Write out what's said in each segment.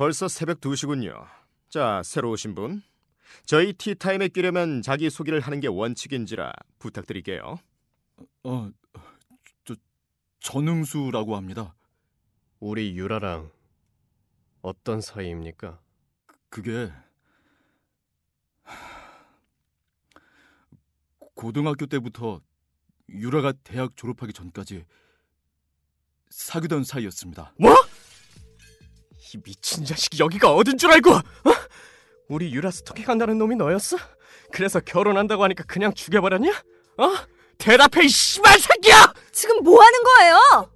벌써 새벽 2시군요. 자, 새로 오신 분. 저희 티타임에 끼려면 자기소개를 하는 게 원칙인지라 부탁드릴게요. 어, 저 전응수라고 합니다. 우리 유라랑 어떤 사이입니까? 그게 고등학교 때부터 유라가 대학 졸업하기 전까지 사귀던 사이였습니다. 뭐? 이 미친 자식이 여기가 어딘 줄 알고? 어? 우리 유라 스토킹한다는 놈이 너였어? 그래서 결혼한다고 하니까 그냥 죽여버렸냐? 어? 대답해 이 씨발 새끼야! 지금 뭐 하는 거예요?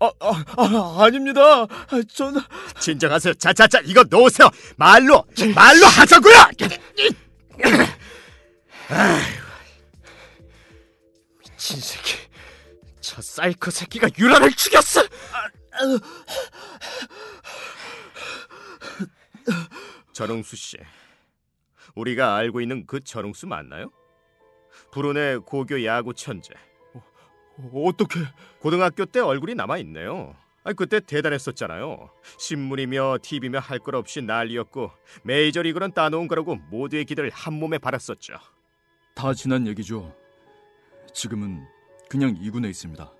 아, 아, 아 아닙니다. 전 진정하세요. 자자자, 이거 놓으세요. 말로, 말로 하자고요. 미친 새끼. 저 사이코 새끼가 유라를 죽였어! 전웅수 씨, 우리가 알고 있는 그 전웅수 맞나요? 불운의 고교 야구 천재. 어떻게 고등학교 때 얼굴이 남아 있네요. 아 그때 대단했었잖아요. 신문이며 TV며 할 것 없이 난리였고 메이저리그는 따놓은 거라고 모두의 기대를 한 몸에 받았었죠. 다 지난 얘기죠. 지금은 그냥 이군에 있습니다.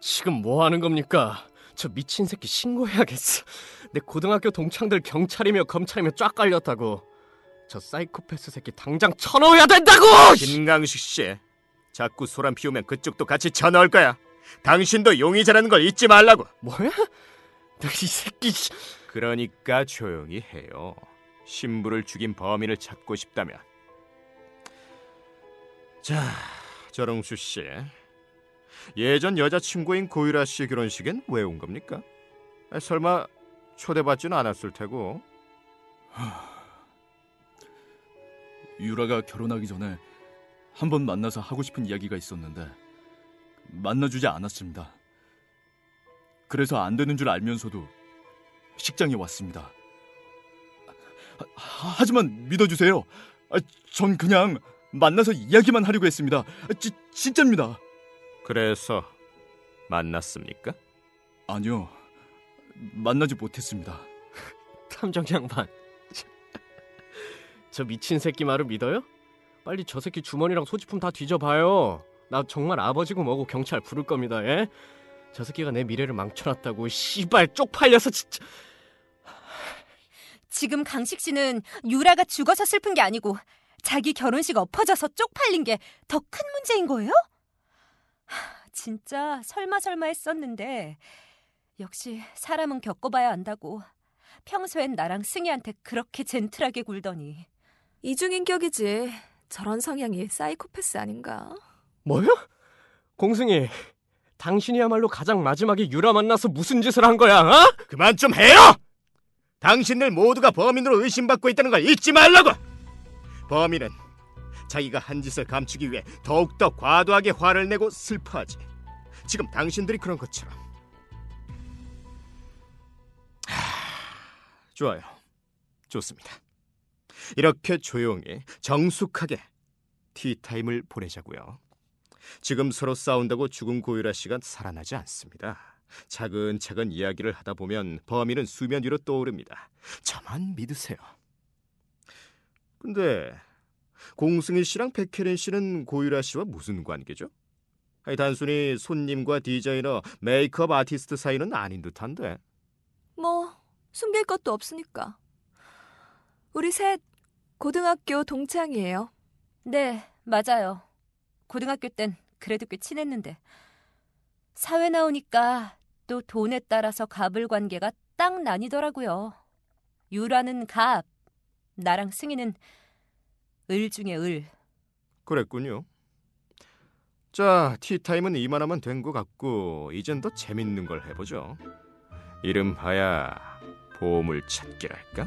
지금 뭐 하는 겁니까? 저 미친 새끼 신고해야겠어. 내 고등학교 동창들 경찰이며 검찰이며 쫙 깔렸다고. 저 사이코패스 새끼 당장 쳐넣어야 된다고! 김강식 씨, 자꾸 소란 피우면 그쪽도 같이 쳐넣을 거야. 당신도 용의자라는 걸 잊지 말라고. 뭐야? 너이 새끼 씨. 그러니까 조용히 해요. 신부를 죽인 범인을 찾고 싶다면. 자, 저롱수 씨. 예전 여자친구인 고유라 씨의 결혼식엔 왜 온 겁니까? 아, 설마 초대받지는 않았을 테고. 유라가 결혼하기 전에 한 번 만나서 하고 싶은 이야기가 있었는데 만나주지 않았습니다. 그래서 안 되는 줄 알면서도 식장에 왔습니다. 하, 하지만 믿어주세요. 아, 전 그냥 만나서 이야기만 하려고 했습니다. 아, 지, 진짜입니다. 그래서 만났습니까? 아니요, 만나지 못했습니다. 탐정 양반. 저 미친 새끼 말을 믿어요? 빨리 저 새끼 주머니랑 소지품 다 뒤져봐요. 나 정말 아버지고 뭐고 경찰 부를 겁니다. 예? 저 새끼가 내 미래를 망쳐놨다고 씨발 쪽팔려서 진짜. 지금 강식 씨는 유라가 죽어서 슬픈 게 아니고 자기 결혼식 엎어져서 쪽팔린 게 더 큰 문제인 거예요? 하, 진짜 설마 설마 했었는데 역시 사람은 겪어봐야 안다고 평소엔 나랑 승희한테 그렇게 젠틀하게 굴더니 이중인격이지. 저런 성향이 사이코패스 아닌가? 뭐요? 공승이, 당신이야말로 가장 마지막에 유라 만나서 무슨 짓을 한 거야? 어? 그만 좀 해요! 당신들 모두가 범인으로 의심받고 있다는 걸 잊지 말라고! 범인은 자기가 한 짓을 감추기 위해 더욱더 과도하게 화를 내고 슬퍼하지. 지금 당신들이 그런 것처럼. 하, 좋아요. 좋습니다. 이렇게 조용히 정숙하게 티타임을 보내자고요. 지금 서로 싸운다고 죽은 고유라 씨가 살아나지 않습니다. 차근차근 이야기를 하다 보면 범인은 수면 위로 떠오릅니다. 저만 믿으세요. 근데 공승희 씨랑 백혜린 씨는 고유라 씨와 무슨 관계죠? 아니, 단순히 손님과 디자이너, 메이크업 아티스트 사이는 아닌 듯한데. 뭐 숨길 것도 없으니까. 우리 셋 고등학교 동창이에요. 네 맞아요 고등학교 땐 그래도 꽤 친했는데 사회 나오니까 또 돈에 따라서 갑을 관계가 딱 나뉘더라고요 유라는 갑 나랑 승희는 을 중에 을 그랬군요. 자, 티타임은 이만하면 된 것 같고 이젠 더 재밌는 걸 해보죠. 이름 하야 보물 찾기랄까?